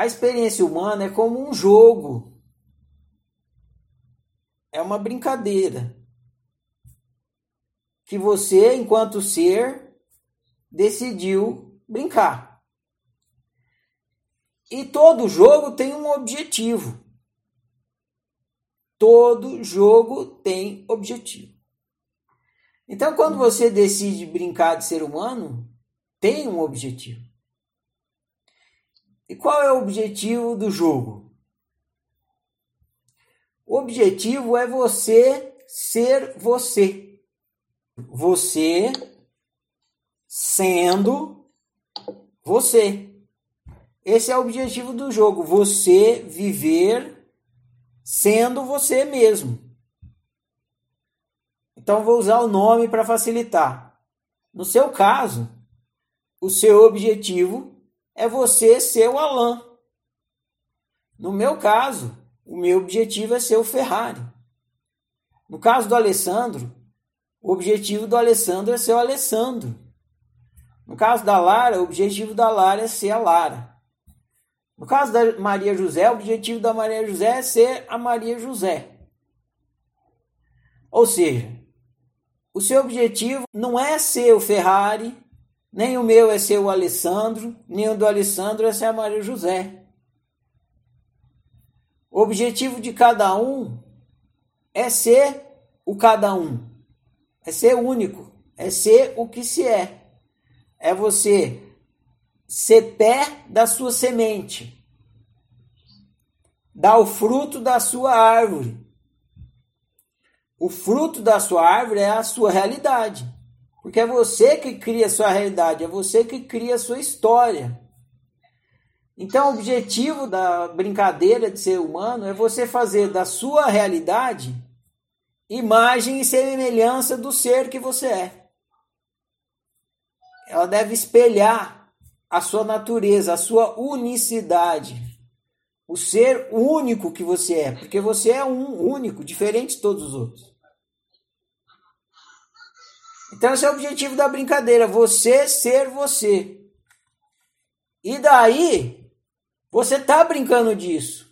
A experiência humana é como um jogo. É uma brincadeira. Que você, enquanto ser, decidiu brincar. E todo jogo tem um objetivo. Todo jogo tem objetivo. Então, quando você decide brincar de ser humano, tem um objetivo. E qual é o objetivo do jogo? O objetivo é você ser você. Você sendo você. Esse é o objetivo do jogo. Você viver sendo você mesmo. Então vou usar o nome para facilitar. No seu caso, o seu objetivo é você ser o Alan. No meu caso, o meu objetivo é ser o Ferrari. No caso do Alessandro, o objetivo do Alessandro é ser o Alessandro. No caso da Lara, o objetivo da Lara é ser a Lara. No caso da Maria José, o objetivo da Maria José é ser a Maria José. Ou seja, o seu objetivo não é ser o Ferrari, nem o meu é ser o Alessandro, nem o do Alessandro é ser a Maria José. O objetivo de cada um é ser o cada um, é ser único, é ser o que se é. É você ser pé da sua semente, dar o fruto da sua árvore. O fruto da sua árvore é a sua realidade. Porque é você que cria a sua realidade, é você que cria a sua história. Então, o objetivo da brincadeira de ser humano é você fazer da sua realidade imagem e semelhança do ser que você é. Ela deve espelhar a sua natureza, a sua unicidade, o ser único que você é, porque você é um único, diferente de todos os outros. Então, esse é o objetivo da brincadeira: você ser você. E daí, você está brincando disso.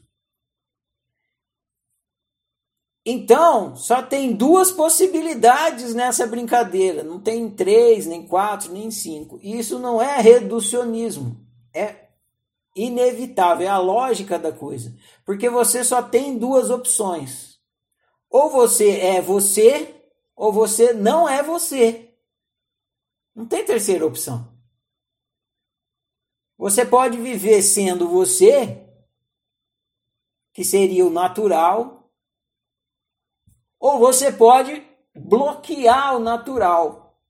Então, só tem duas possibilidades nessa brincadeira. Não tem três, nem quatro, nem cinco. Isso não é reducionismo. É inevitável, é a lógica da coisa. Porque você só tem duas opções. Ou você é você, ou você não é você. Não tem terceira opção. Você pode viver sendo você, que seria o natural, ou você pode bloquear o natural.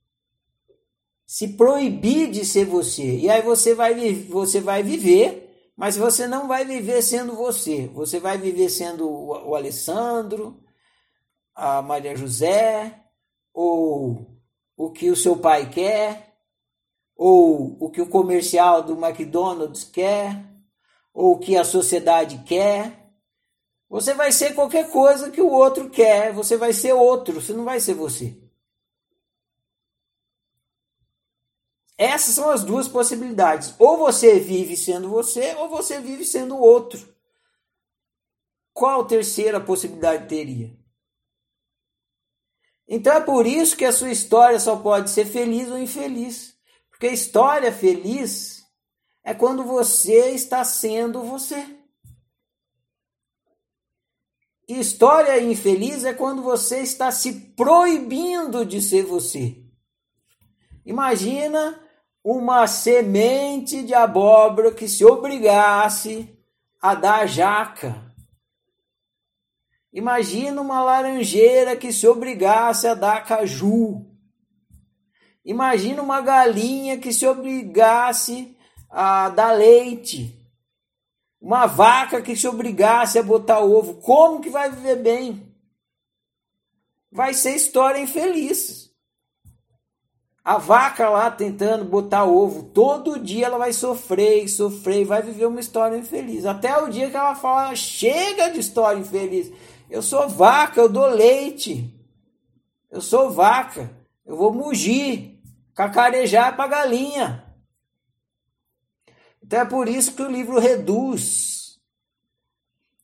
Se proibir de ser você. E aí você vai, você vai viver, mas você não vai viver sendo você. Você vai viver sendo o Alessandro, a Maria José, ou o que o seu pai quer, ou o que o comercial do McDonald's quer, ou o que a sociedade quer. Você vai ser qualquer coisa que o outro quer, você vai ser outro, você não vai ser você. Essas são as duas possibilidades. Ou você vive sendo você, ou você vive sendo outro. Qual terceira possibilidade teria? Então é por isso que a sua história só pode ser feliz ou infeliz. Porque a história feliz é quando você está sendo você. E história infeliz é quando você está se proibindo de ser você. Imagina uma semente de abóbora que se obrigasse a dar jaca Imagina uma laranjeira que se obrigasse a dar caju. Imagina uma galinha que se obrigasse a dar leite. Uma vaca que se obrigasse a botar ovo. Como que vai viver bem? Vai ser história infeliz. A vaca lá tentando botar ovo, todo dia ela vai sofrer sofrer vai viver uma história infeliz. Até o dia que ela fala: chega de história infeliz. Eu sou vaca, eu dou leite. Eu sou vaca. Eu vou mugir, cacarejar para galinha. Então é por isso que o livro reduz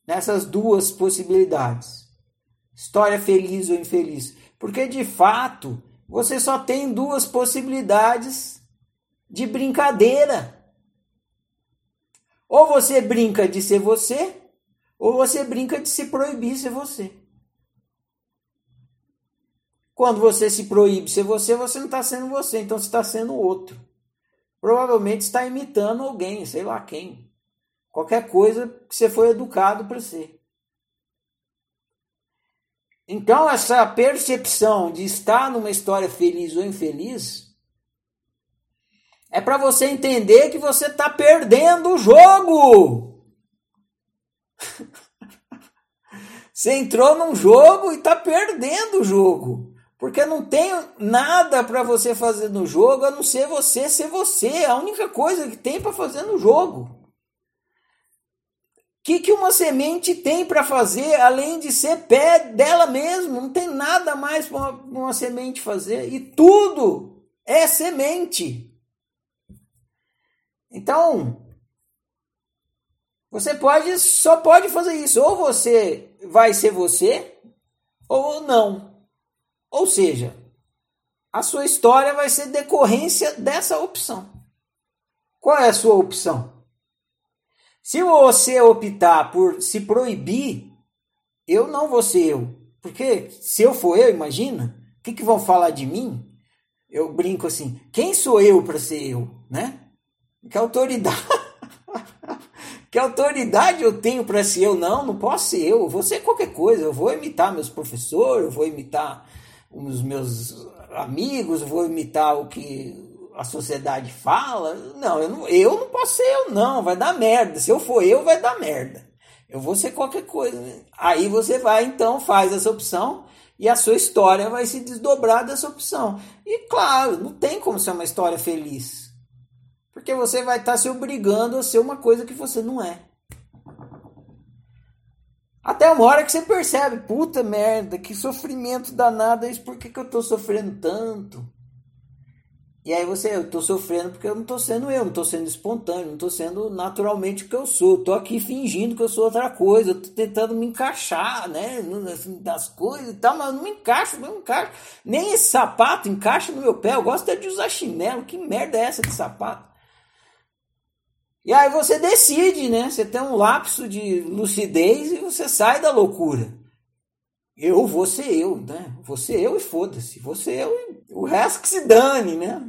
nessas duas possibilidades: história feliz ou infeliz. Porque de fato, você só tem duas possibilidades de brincadeira. Ou você brinca de ser você, ou você brinca de se proibir ser você. Quando você se proíbe ser você, você não está sendo você, então você está sendo outro. Provavelmente está imitando alguém, sei lá quem. Qualquer coisa que você foi educado para ser. Então, essa percepção de estar numa história feliz ou infeliz é para você entender que você está perdendo o jogo. você entrou num jogo e está perdendo o jogo. Porque não tem nada para você fazer no jogo a não ser você ser você. A única coisa que tem para fazer no jogo. O que, que uma semente tem para fazer além de ser pé dela mesma? Não tem nada mais para uma, uma semente fazer. E tudo é semente. Então, você pode só pode fazer isso. Ou você vai ser você, ou não. Ou seja, a sua história vai ser decorrência dessa opção. Qual é a sua opção? Se você optar por se proibir, eu não vou ser eu. Porque se eu for eu, imagina, o que, que vão falar de mim? Eu brinco assim, quem sou eu para ser eu, né? Que autoridade, que autoridade eu tenho para ser eu? Não, não posso ser eu, vou ser qualquer coisa, eu vou imitar meus professores, eu vou imitar os meus amigos, vou imitar o que a sociedade fala. Não, eu não, eu não posso ser eu, não, vai dar merda. Se eu for eu, vai dar merda. Eu vou ser qualquer coisa. Aí você vai, então, faz essa opção e a sua história vai se desdobrar dessa opção. E claro, não tem como ser uma história feliz. Porque você vai estar se obrigando a ser uma coisa que você não é. Até uma hora que você percebe, puta merda, que sofrimento danado é isso, por que, que eu tô sofrendo tanto? E aí você, eu tô sofrendo porque eu não tô sendo eu, não tô sendo espontâneo, não tô sendo naturalmente o que eu sou. tô aqui fingindo que eu sou outra coisa, eu tô tentando me encaixar, né, das coisas e tal, mas eu não me encaixo, não me encaixo. Nem esse sapato encaixa no meu pé, eu gosto é de usar chinelo, que merda é essa de sapato? E aí você decide, né? Você tem um lapso de lucidez e você sai da loucura. Eu vou ser eu, né? Ser eu e foda-se. Ser eu e o resto que se dane, né?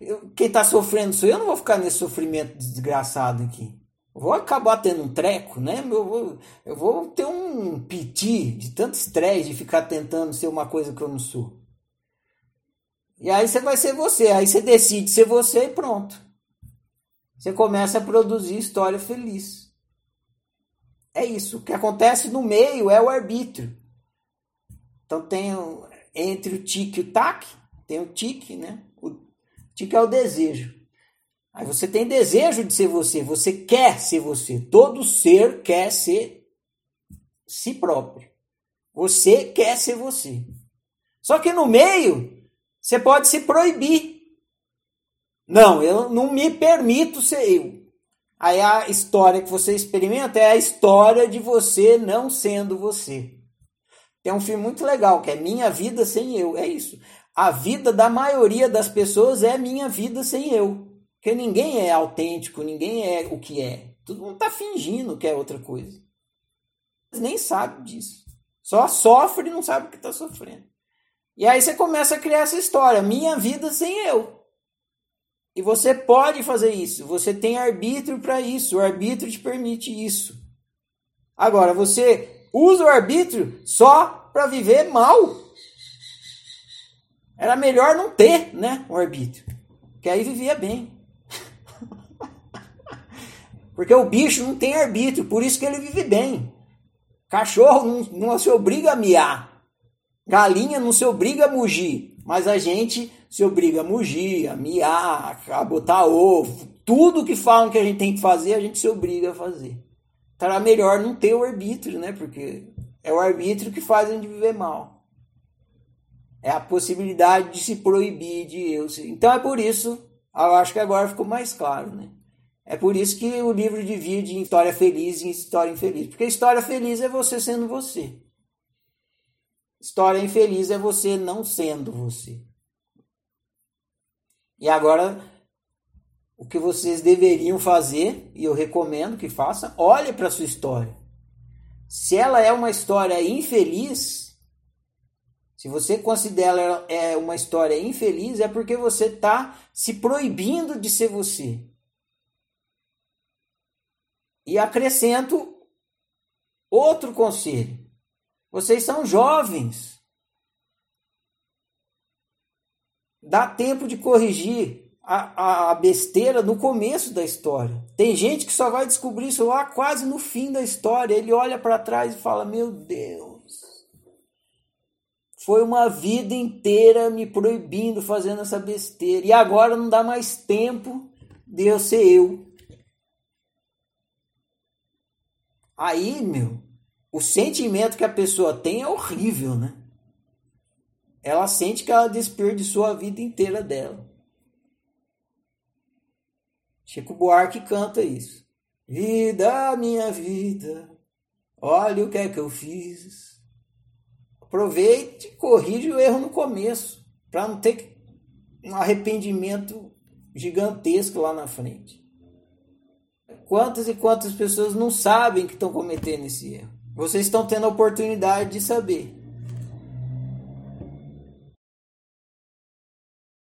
Eu, quem tá sofrendo sou eu, eu não vou ficar nesse sofrimento desgraçado aqui. Vou acabar tendo um treco, né? Eu vou, eu vou ter um piti de tanto estresse de ficar tentando ser uma coisa que eu não sou. E aí você vai ser você. Aí você decide ser você e pronto você começa a produzir história feliz. É isso. O que acontece no meio é o arbítrio. Então tem entre o tique e o tac, tem o tique, né? O tique é o desejo. Aí você tem desejo de ser você, você quer ser você. Todo ser quer ser si próprio. Você quer ser você. Só que no meio, você pode se proibir. Não, eu não me permito ser eu. Aí a história que você experimenta é a história de você não sendo você. Tem um filme muito legal que é Minha Vida Sem Eu. É isso. A vida da maioria das pessoas é minha vida sem eu. Porque ninguém é autêntico, ninguém é o que é. Todo mundo está fingindo que é outra coisa. Mas nem sabe disso. Só sofre e não sabe o que está sofrendo. E aí você começa a criar essa história. Minha vida sem eu. E você pode fazer isso. Você tem arbítrio para isso. O arbítrio te permite isso. Agora, você usa o arbítrio só para viver mal. Era melhor não ter, né, o arbítrio. Que aí vivia bem. Porque o bicho não tem arbítrio, por isso que ele vive bem. Cachorro não, não se obriga a miar. Galinha não se obriga a mugir. Mas a gente se obriga a mugir, a miar, a botar ovo. Tudo que falam que a gente tem que fazer, a gente se obriga a fazer. Então era melhor não ter o arbítrio, né? Porque é o arbítrio que faz a gente viver mal. É a possibilidade de se proibir de eu. Então é por isso, eu acho que agora ficou mais claro, né? É por isso que o livro divide em história feliz e história infeliz. Porque história feliz é você sendo você. História infeliz é você não sendo você. E agora, o que vocês deveriam fazer, e eu recomendo que façam, olhe para a sua história. Se ela é uma história infeliz, se você considera ela é uma história infeliz, é porque você está se proibindo de ser você. E acrescento outro conselho. Vocês são jovens. Dá tempo de corrigir a, a, besteira no começo da história. Tem gente que só vai descobrir isso lá quase no fim da história. Ele olha para trás e fala: Meu Deus, foi uma vida inteira me proibindo fazendo essa besteira. E agora não dá mais tempo de eu ser eu. Aí, meu, o sentimento que a pessoa tem é horrível, né? Ela sente que ela desperdiçou a vida inteira dela. Chico Buarque canta isso. Vida, minha vida, olha o que é que eu fiz. Aproveite e corrige o erro no começo, para não ter um arrependimento gigantesco lá na frente. Quantas e quantas pessoas não sabem que estão cometendo esse erro? Vocês estão tendo a oportunidade de saber.